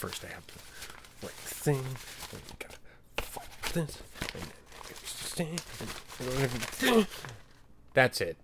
first I have the thing, and you gotta follow this, and then the thing, and. That's it.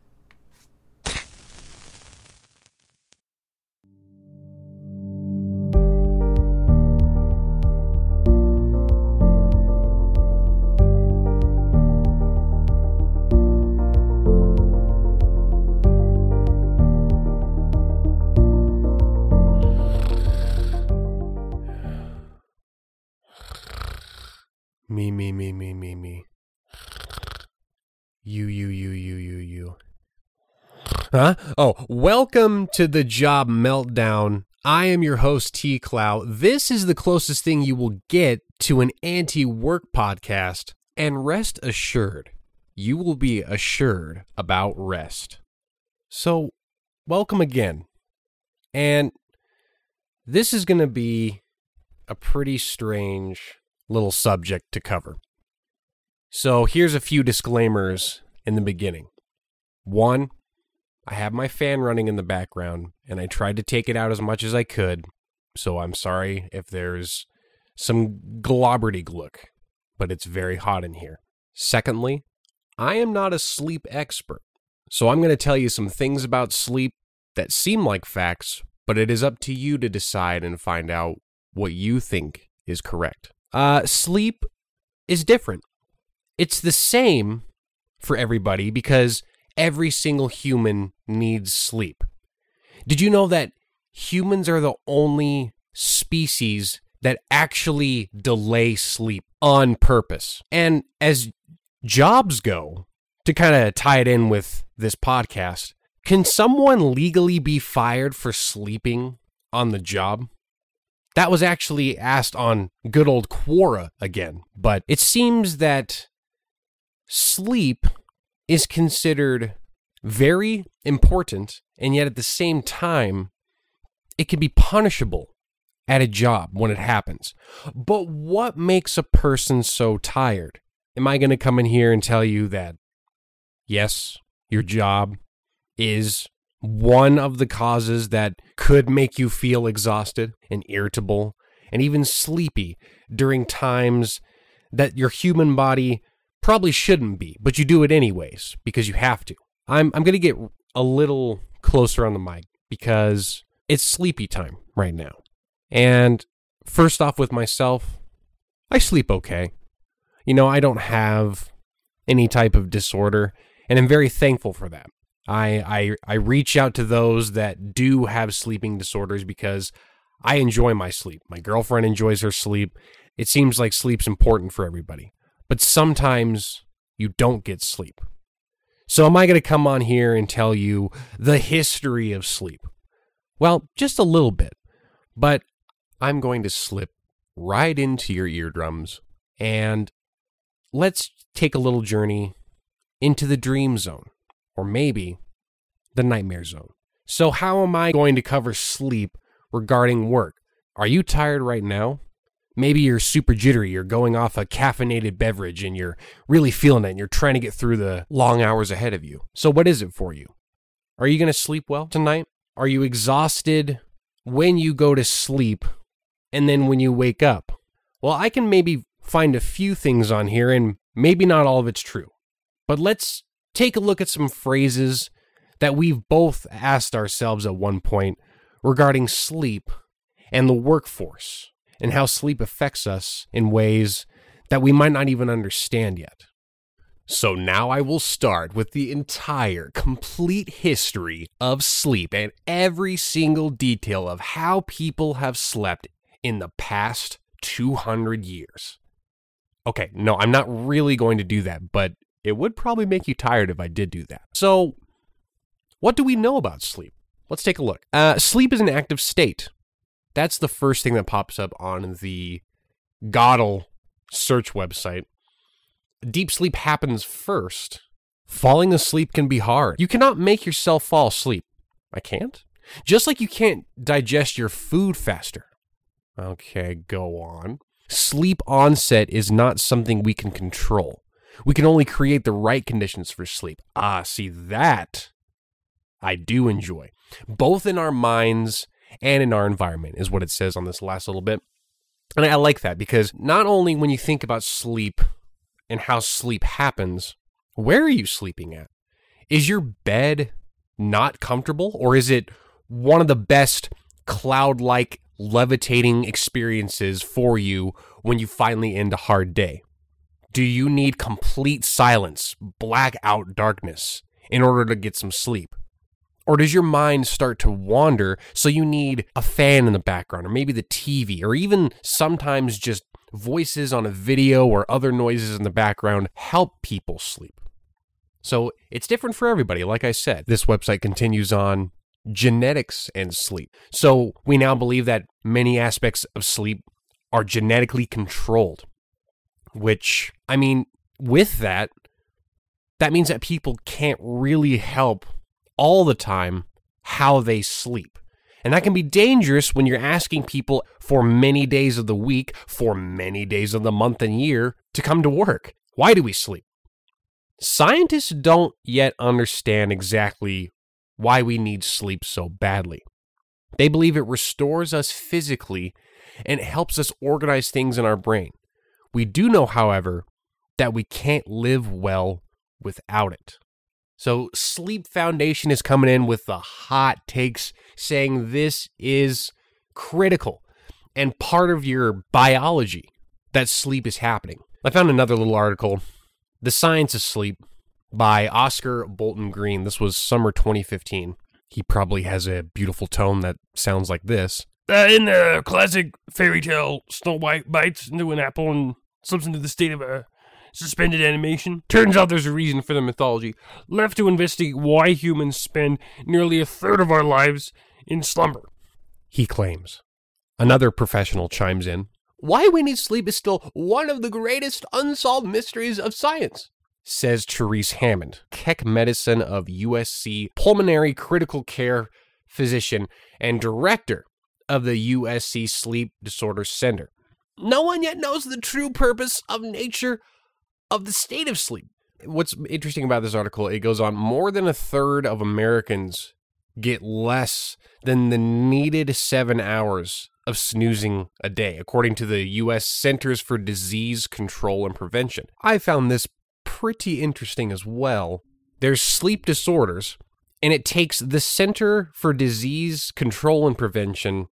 Welcome to the job meltdown. I am your host, T Clow. This is the closest thing you will get to an anti work podcast. And rest assured, you will be assured about rest. So, welcome again. And this is going to be a pretty strange little subject to cover. So here's a few disclaimers in the beginning. One, I have my fan running in the background and I tried to take it out as much as I could. So I'm sorry if there's some globberty but it's very hot in here. Secondly, I am not a sleep expert. So I'm going to tell you some things about sleep that seem like facts, but it is up to you to decide and find out what you think is correct. Uh, sleep is different. It's the same for everybody because every single human needs sleep. Did you know that humans are the only species that actually delay sleep on purpose? And as jobs go, to kind of tie it in with this podcast, can someone legally be fired for sleeping on the job? That was actually asked on good old Quora again, but it seems that sleep is considered very important, and yet at the same time, it can be punishable at a job when it happens. But what makes a person so tired? Am I going to come in here and tell you that, yes, your job is one of the causes that could make you feel exhausted and irritable and even sleepy during times that your human body probably shouldn't be, but you do it anyways because you have to. I'm I'm going to get a little closer on the mic because it's sleepy time right now. And first off with myself, I sleep okay. You know, I don't have any type of disorder and I'm very thankful for that. I, I I reach out to those that do have sleeping disorders because I enjoy my sleep. My girlfriend enjoys her sleep. It seems like sleep's important for everybody. But sometimes you don't get sleep. So am I going to come on here and tell you the history of sleep? Well, just a little bit. But I'm going to slip right into your eardrums and let's take a little journey into the dream zone or maybe the nightmare zone. So, how am I going to cover sleep regarding work? Are you tired right now? Maybe you're super jittery, you're going off a caffeinated beverage and you're really feeling it and you're trying to get through the long hours ahead of you. So, what is it for you? Are you going to sleep well tonight? Are you exhausted when you go to sleep and then when you wake up? Well, I can maybe find a few things on here and maybe not all of it's true. But let's take a look at some phrases that we've both asked ourselves at one point regarding sleep and the workforce and how sleep affects us in ways that we might not even understand yet. So now I will start with the entire complete history of sleep and every single detail of how people have slept in the past 200 years. Okay, no, I'm not really going to do that, but it would probably make you tired if I did do that. So, what do we know about sleep? Let's take a look. Uh, sleep is an active state. That's the first thing that pops up on the Google search website. Deep sleep happens first. Falling asleep can be hard. You cannot make yourself fall asleep. I can't? Just like you can't digest your food faster. Okay, go on. Sleep onset is not something we can control. We can only create the right conditions for sleep. Ah, see, that I do enjoy, both in our minds and in our environment, is what it says on this last little bit. And I like that because not only when you think about sleep and how sleep happens, where are you sleeping at? Is your bed not comfortable or is it one of the best cloud like levitating experiences for you when you finally end a hard day? Do you need complete silence, blackout darkness in order to get some sleep? Or does your mind start to wander so you need a fan in the background, or maybe the TV, or even sometimes just voices on a video or other noises in the background help people sleep? So it's different for everybody. Like I said, this website continues on genetics and sleep. So we now believe that many aspects of sleep are genetically controlled, which, I mean, with that, that means that people can't really help all the time how they sleep. And that can be dangerous when you're asking people for many days of the week, for many days of the month and year to come to work. Why do we sleep? Scientists don't yet understand exactly why we need sleep so badly. They believe it restores us physically and helps us organize things in our brain. We do know, however, that we can't live well without it. So, Sleep Foundation is coming in with the hot takes saying this is critical and part of your biology that sleep is happening. I found another little article, The Science of Sleep by Oscar Bolton Green. This was summer 2015. He probably has a beautiful tone that sounds like this. Uh, in the classic fairy tale, Snow White bites into an apple and slips into the state of a suspended animation. Turns out there's a reason for the mythology. Left to investigate why humans spend nearly a third of our lives in slumber. He claims. Another professional chimes in. Why we need sleep is still one of the greatest unsolved mysteries of science, says Therese Hammond, Keck Medicine of USC Pulmonary Critical Care physician and director of the USC Sleep Disorder Center. No one yet knows the true purpose of nature of the state of sleep. What's interesting about this article, it goes on more than a third of Americans get less than the needed seven hours of snoozing a day, according to the U.S. Centers for Disease Control and Prevention. I found this pretty interesting as well. There's sleep disorders, and it takes the Center for Disease Control and Prevention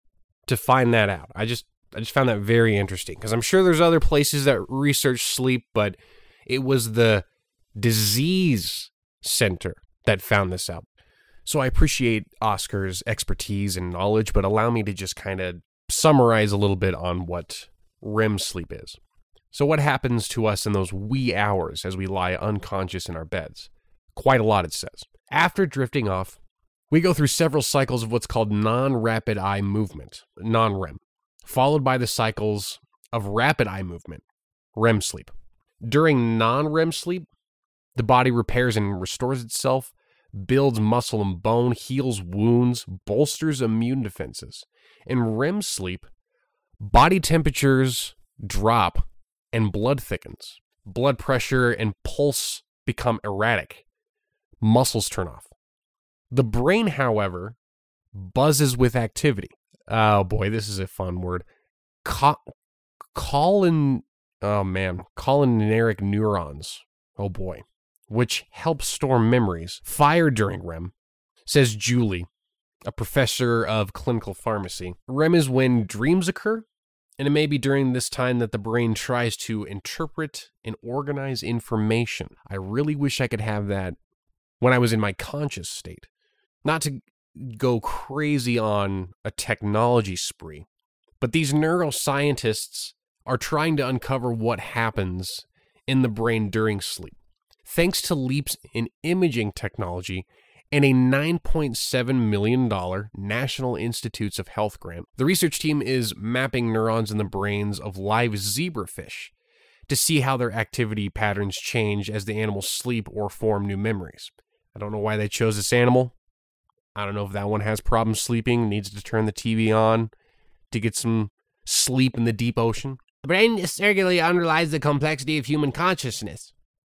to find that out. I just I just found that very interesting because I'm sure there's other places that research sleep, but it was the disease center that found this out. So I appreciate Oscar's expertise and knowledge, but allow me to just kind of summarize a little bit on what REM sleep is. So, what happens to us in those wee hours as we lie unconscious in our beds? Quite a lot, it says. After drifting off, we go through several cycles of what's called non rapid eye movement, non REM, followed by the cycles of rapid eye movement, REM sleep. During non REM sleep, the body repairs and restores itself, builds muscle and bone, heals wounds, bolsters immune defenses. In REM sleep, body temperatures drop and blood thickens. Blood pressure and pulse become erratic. Muscles turn off. The brain, however, buzzes with activity. Oh boy, this is a fun word. Co- colin oh man, cholinergic neurons. Oh boy. Which help store memories. Fire during REM, says Julie, a professor of clinical pharmacy. REM is when dreams occur, and it may be during this time that the brain tries to interpret and organize information. I really wish I could have that when I was in my conscious state. Not to go crazy on a technology spree, but these neuroscientists are trying to uncover what happens in the brain during sleep. Thanks to leaps in imaging technology and a $9.7 million National Institutes of Health grant, the research team is mapping neurons in the brains of live zebrafish to see how their activity patterns change as the animals sleep or form new memories. I don't know why they chose this animal. I don't know if that one has problems sleeping, needs to turn the TV on to get some sleep in the deep ocean. The brain certainly underlies the complexity of human consciousness,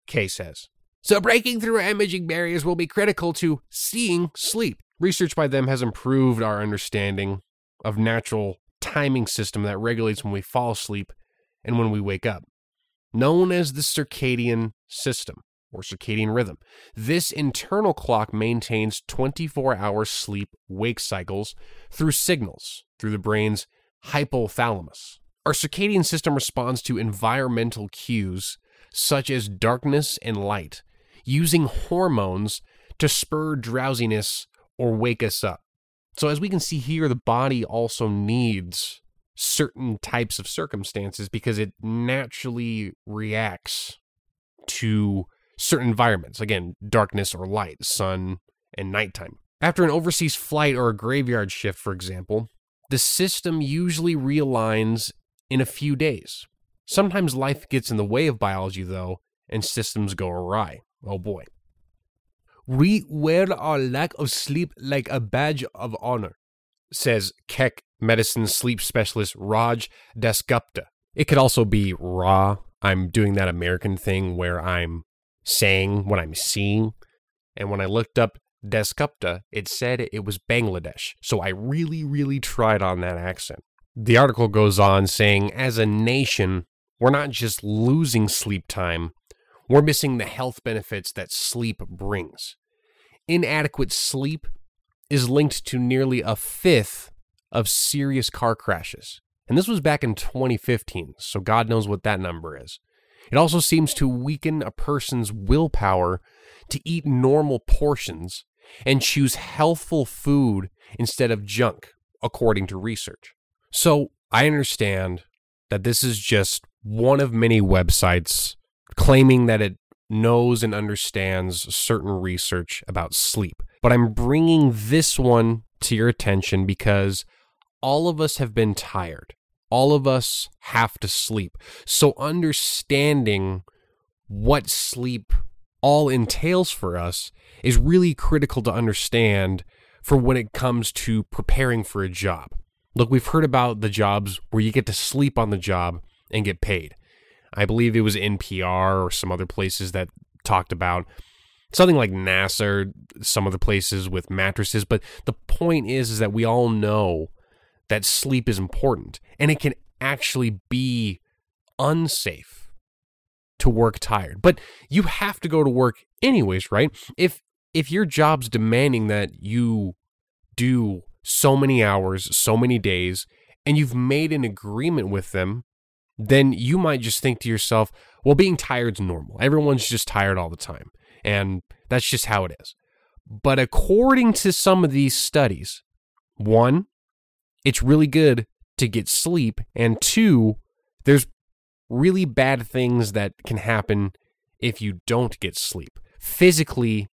Kay says. So breaking through imaging barriers will be critical to seeing sleep. Research by them has improved our understanding of natural timing system that regulates when we fall asleep and when we wake up, known as the circadian system or circadian rhythm. This internal clock maintains 24 hour sleep wake cycles through signals through the brain's hypothalamus. Our circadian system responds to environmental cues such as darkness and light, using hormones to spur drowsiness or wake us up. So, as we can see here, the body also needs certain types of circumstances because it naturally reacts to certain environments. Again, darkness or light, sun and nighttime. After an overseas flight or a graveyard shift, for example, the system usually realigns in a few days. Sometimes life gets in the way of biology, though, and systems go awry. Oh boy. We wear our lack of sleep like a badge of honor, says Keck medicine sleep specialist Raj Dasgupta. It could also be raw. I'm doing that American thing where I'm saying what I'm seeing. And when I looked up Dasgupta, it said it was Bangladesh. So I really, really tried on that accent. The article goes on saying, as a nation, we're not just losing sleep time, we're missing the health benefits that sleep brings. Inadequate sleep is linked to nearly a fifth of serious car crashes. And this was back in 2015, so God knows what that number is. It also seems to weaken a person's willpower to eat normal portions and choose healthful food instead of junk, according to research. So I understand that this is just one of many websites claiming that it knows and understands certain research about sleep. But I'm bringing this one to your attention because all of us have been tired. All of us have to sleep. So understanding what sleep all entails for us is really critical to understand for when it comes to preparing for a job. Look, we've heard about the jobs where you get to sleep on the job and get paid. I believe it was NPR or some other places that talked about something like NASA, or some other places with mattresses. But the point is, is that we all know that sleep is important and it can actually be unsafe to work tired. But you have to go to work anyways, right? If if your job's demanding that you do so many hours, so many days, and you've made an agreement with them, then you might just think to yourself, well, being tired's normal. Everyone's just tired all the time. And that's just how it is. But according to some of these studies, one, it's really good to get sleep. And two, there's really bad things that can happen if you don't get sleep, physically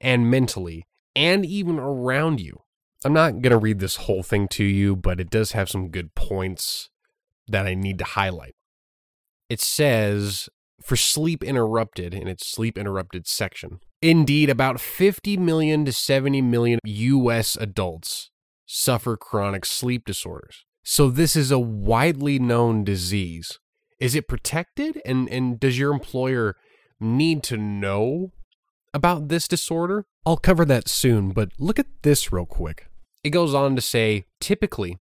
and mentally, and even around you. I'm not going to read this whole thing to you, but it does have some good points that I need to highlight. It says for sleep interrupted in its sleep interrupted section. Indeed, about 50 million to 70 million US adults suffer chronic sleep disorders. So this is a widely known disease. Is it protected and and does your employer need to know about this disorder? I'll cover that soon, but look at this real quick. It goes on to say typically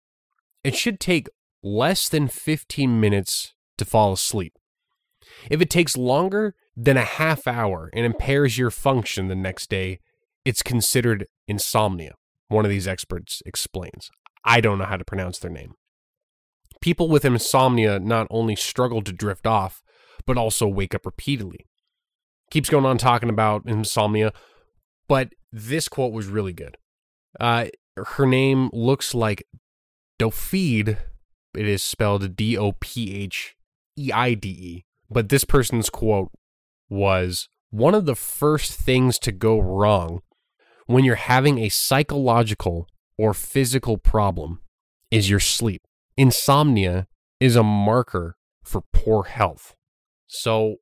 it should take less than 15 minutes to fall asleep. If it takes longer than a half hour and impairs your function the next day, it's considered insomnia one of these experts explains. I don't know how to pronounce their name. People with insomnia not only struggle to drift off, but also wake up repeatedly. Keeps going on talking about insomnia, but this quote was really good. Uh, her name looks like Dopheide. It is spelled D O P H E I D E. But this person's quote was One of the first things to go wrong when you're having a psychological or physical problem is your sleep. Insomnia is a marker for poor health. So,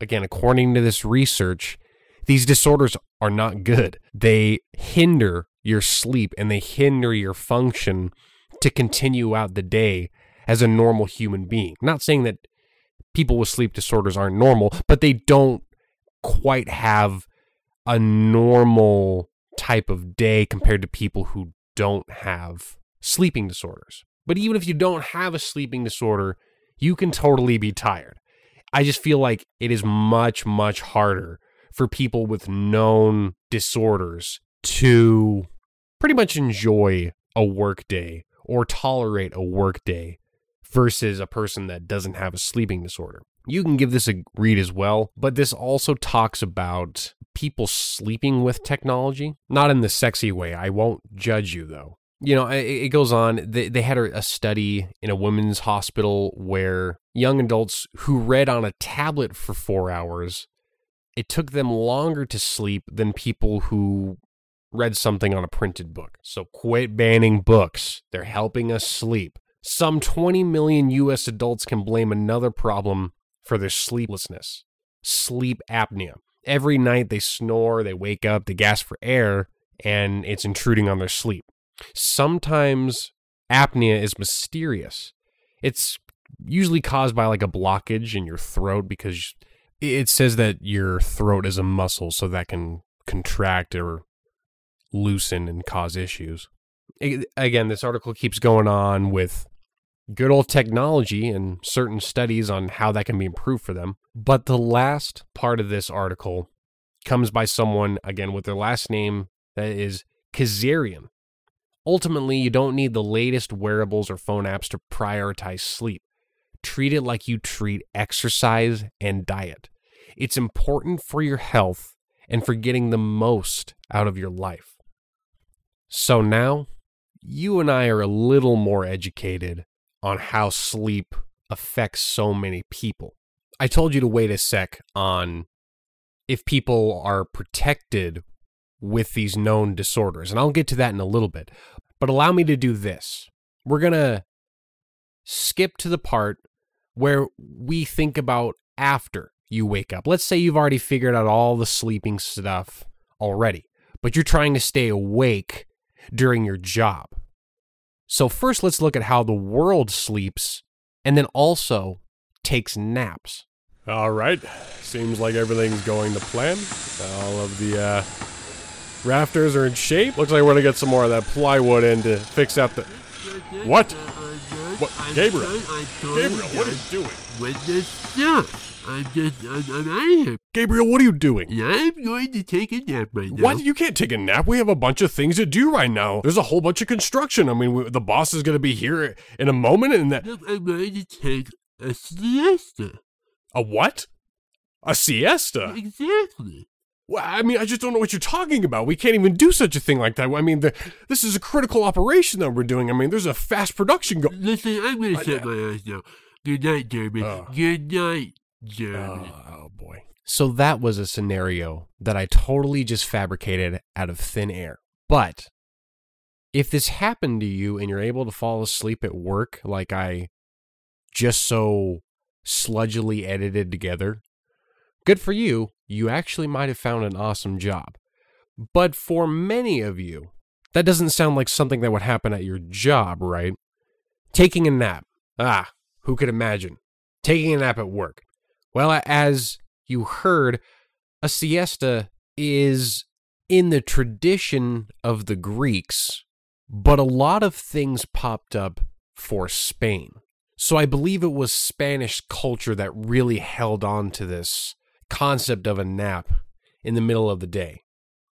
again, according to this research, these disorders are not good. They hinder your sleep and they hinder your function to continue out the day as a normal human being. not saying that people with sleep disorders aren't normal, but they don't quite have a normal type of day compared to people who don't have sleeping disorders. But even if you don't have a sleeping disorder, you can totally be tired. I just feel like it is much, much harder for people with known disorders to pretty much enjoy a workday or tolerate a workday versus a person that doesn't have a sleeping disorder. You can give this a read as well, but this also talks about people sleeping with technology, not in the sexy way. I won't judge you though. You know, it, goes on. They, they had a study in a women's hospital where young adults who read on a tablet for four hours, it took them longer to sleep than people who read something on a printed book. So quit banning books. They're helping us sleep. Some 20 million US adults can blame another problem for their sleeplessness sleep apnea. Every night they snore, they wake up, they gasp for air, and it's intruding on their sleep. Sometimes apnea is mysterious. It's usually caused by like a blockage in your throat because it says that your throat is a muscle, so that can contract or loosen and cause issues. Again, this article keeps going on with good old technology and certain studies on how that can be improved for them. But the last part of this article comes by someone, again, with their last name that is Kazarian. Ultimately, you don't need the latest wearables or phone apps to prioritize sleep. Treat it like you treat exercise and diet. It's important for your health and for getting the most out of your life. So now, you and I are a little more educated on how sleep affects so many people. I told you to wait a sec on if people are protected with these known disorders, and I'll get to that in a little bit. But allow me to do this. We're going to skip to the part where we think about after you wake up. Let's say you've already figured out all the sleeping stuff already, but you're trying to stay awake during your job. So, first, let's look at how the world sleeps and then also takes naps. All right. Seems like everything's going to plan. All of the uh, rafters are in shape. Looks like we're going to get some more of that plywood in to fix up the. What? What? Gabriel? Gabriel, what are you doing? With this stuff. I'm just, I'm, I'm out of here. Gabriel, what are you doing? I'm going to take a nap right now. What? You can't take a nap. We have a bunch of things to do right now. There's a whole bunch of construction. I mean, we, the boss is going to be here in a moment, and that. Look, I'm going to take a siesta. A what? A siesta? Exactly. Well, I mean, I just don't know what you're talking about. We can't even do such a thing like that. I mean, the, this is a critical operation that we're doing. I mean, there's a fast production going. Listen, I'm going to shut my eyes now. Good night, Jeremy. Uh, Good night. Germany. Oh, oh boy. So that was a scenario that I totally just fabricated out of thin air. But if this happened to you and you're able to fall asleep at work like I just so sludgily edited together, good for you. You actually might have found an awesome job. But for many of you, that doesn't sound like something that would happen at your job, right? Taking a nap. Ah, who could imagine? Taking a nap at work. Well, as you heard, a siesta is in the tradition of the Greeks, but a lot of things popped up for Spain. So I believe it was Spanish culture that really held on to this concept of a nap in the middle of the day.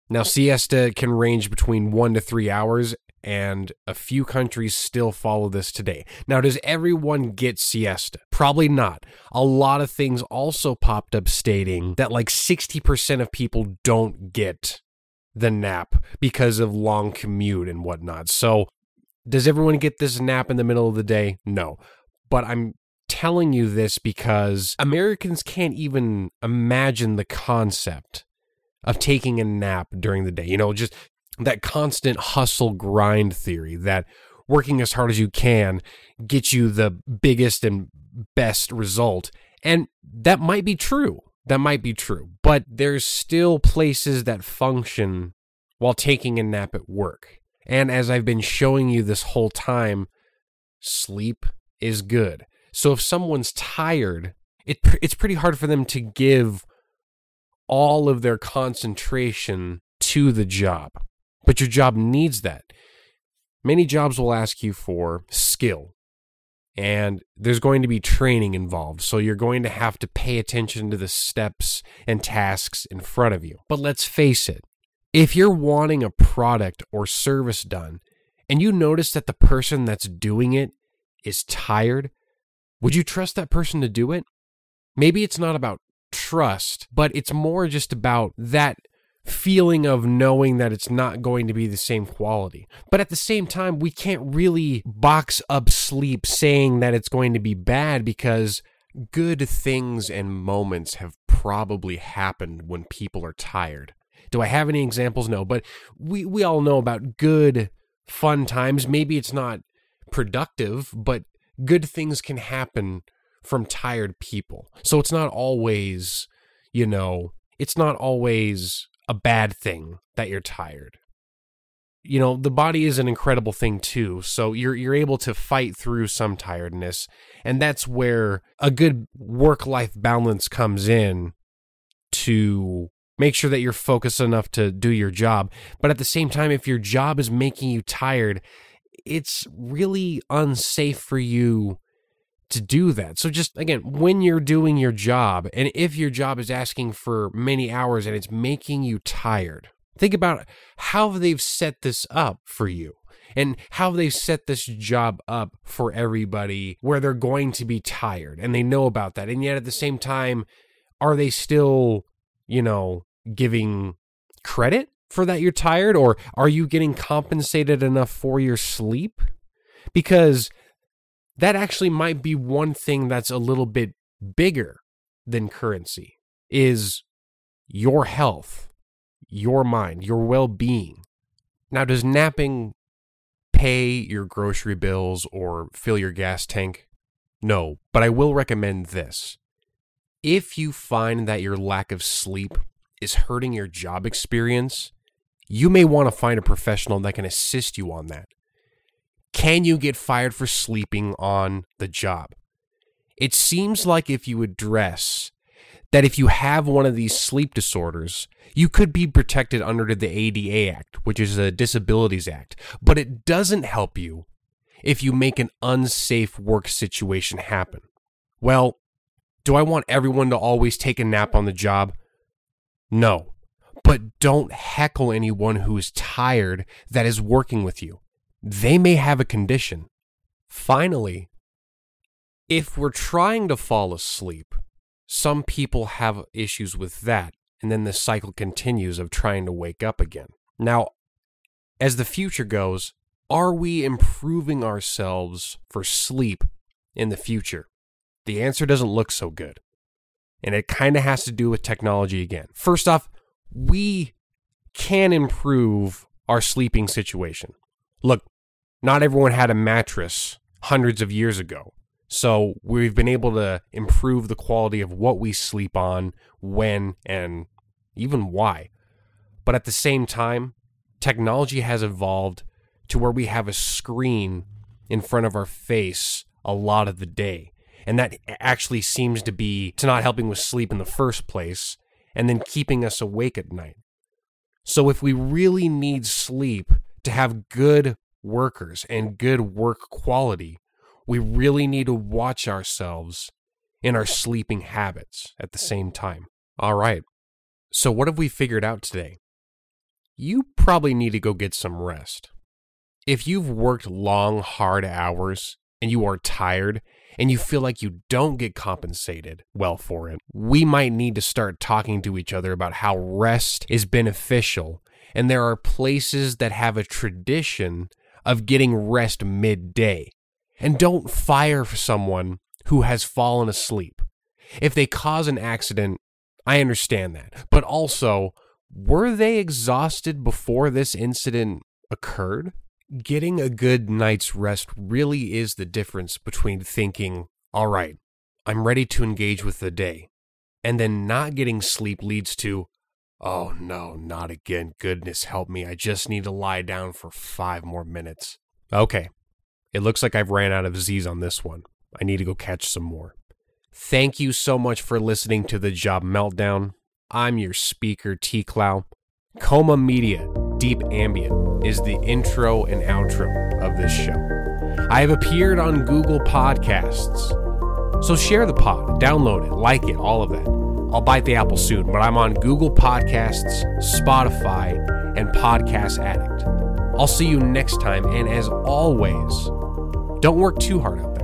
Now, siesta can range between one to three hours, and a few countries still follow this today. Now, does everyone get siesta? Probably not. A lot of things also popped up stating that like 60% of people don't get the nap because of long commute and whatnot. So, does everyone get this nap in the middle of the day? No. But I'm telling you this because Americans can't even imagine the concept of taking a nap during the day. You know, just that constant hustle grind theory that working as hard as you can gets you the biggest and best result. And that might be true. That might be true. But there's still places that function while taking a nap at work. And as I've been showing you this whole time, sleep is good. So if someone's tired, it, it's pretty hard for them to give all of their concentration to the job but your job needs that. many jobs will ask you for skill. And there's going to be training involved. So you're going to have to pay attention to the steps and tasks in front of you. But let's face it, if you're wanting a product or service done and you notice that the person that's doing it is tired, would you trust that person to do it? Maybe it's not about trust, but it's more just about that feeling of knowing that it's not going to be the same quality. But at the same time, we can't really box up sleep saying that it's going to be bad because good things and moments have probably happened when people are tired. Do I have any examples? No, but we, we all know about good, fun times. Maybe it's not productive, but good things can happen from tired people. So it's not always, you know, it's not always a bad thing that you're tired. You know, the body is an incredible thing too. So you're you're able to fight through some tiredness, and that's where a good work-life balance comes in to make sure that you're focused enough to do your job. But at the same time if your job is making you tired, it's really unsafe for you to do that. So just again, when you're doing your job and if your job is asking for many hours and it's making you tired, think about how they've set this up for you and how they've set this job up for everybody where they're going to be tired and they know about that. And yet at the same time, are they still, you know, giving credit for that you're tired or are you getting compensated enough for your sleep? Because that actually might be one thing that's a little bit bigger than currency is your health, your mind, your well-being. Now, does napping pay your grocery bills or fill your gas tank? No, but I will recommend this. If you find that your lack of sleep is hurting your job experience, you may want to find a professional that can assist you on that. Can you get fired for sleeping on the job? It seems like if you address that if you have one of these sleep disorders, you could be protected under the ADA Act, which is a Disabilities Act, but it doesn't help you if you make an unsafe work situation happen. Well, do I want everyone to always take a nap on the job? No. But don't heckle anyone who is tired that is working with you they may have a condition. Finally, if we're trying to fall asleep, some people have issues with that, and then the cycle continues of trying to wake up again. Now, as the future goes, are we improving ourselves for sleep in the future? The answer doesn't look so good. And it kind of has to do with technology again. First off, we can improve our sleeping situation. Look, not everyone had a mattress hundreds of years ago. So we've been able to improve the quality of what we sleep on, when, and even why. But at the same time, technology has evolved to where we have a screen in front of our face a lot of the day. And that actually seems to be to not helping with sleep in the first place and then keeping us awake at night. So if we really need sleep to have good workers and good work quality, we really need to watch ourselves in our sleeping habits at the same time. All right. So, what have we figured out today? You probably need to go get some rest. If you've worked long, hard hours and you are tired and you feel like you don't get compensated well for it, we might need to start talking to each other about how rest is beneficial. And there are places that have a tradition of getting rest midday. And don't fire someone who has fallen asleep. If they cause an accident, I understand that. But also, were they exhausted before this incident occurred? Getting a good night's rest really is the difference between thinking, all right, I'm ready to engage with the day, and then not getting sleep leads to, Oh no, not again. Goodness help me. I just need to lie down for five more minutes. Okay. It looks like I've ran out of Z's on this one. I need to go catch some more. Thank you so much for listening to the Job Meltdown. I'm your speaker, T Clow. Coma Media Deep Ambient is the intro and outro of this show. I have appeared on Google Podcasts. So share the pod, download it, like it, all of that. I'll bite the apple soon, but I'm on Google Podcasts, Spotify, and Podcast Addict. I'll see you next time, and as always, don't work too hard out there.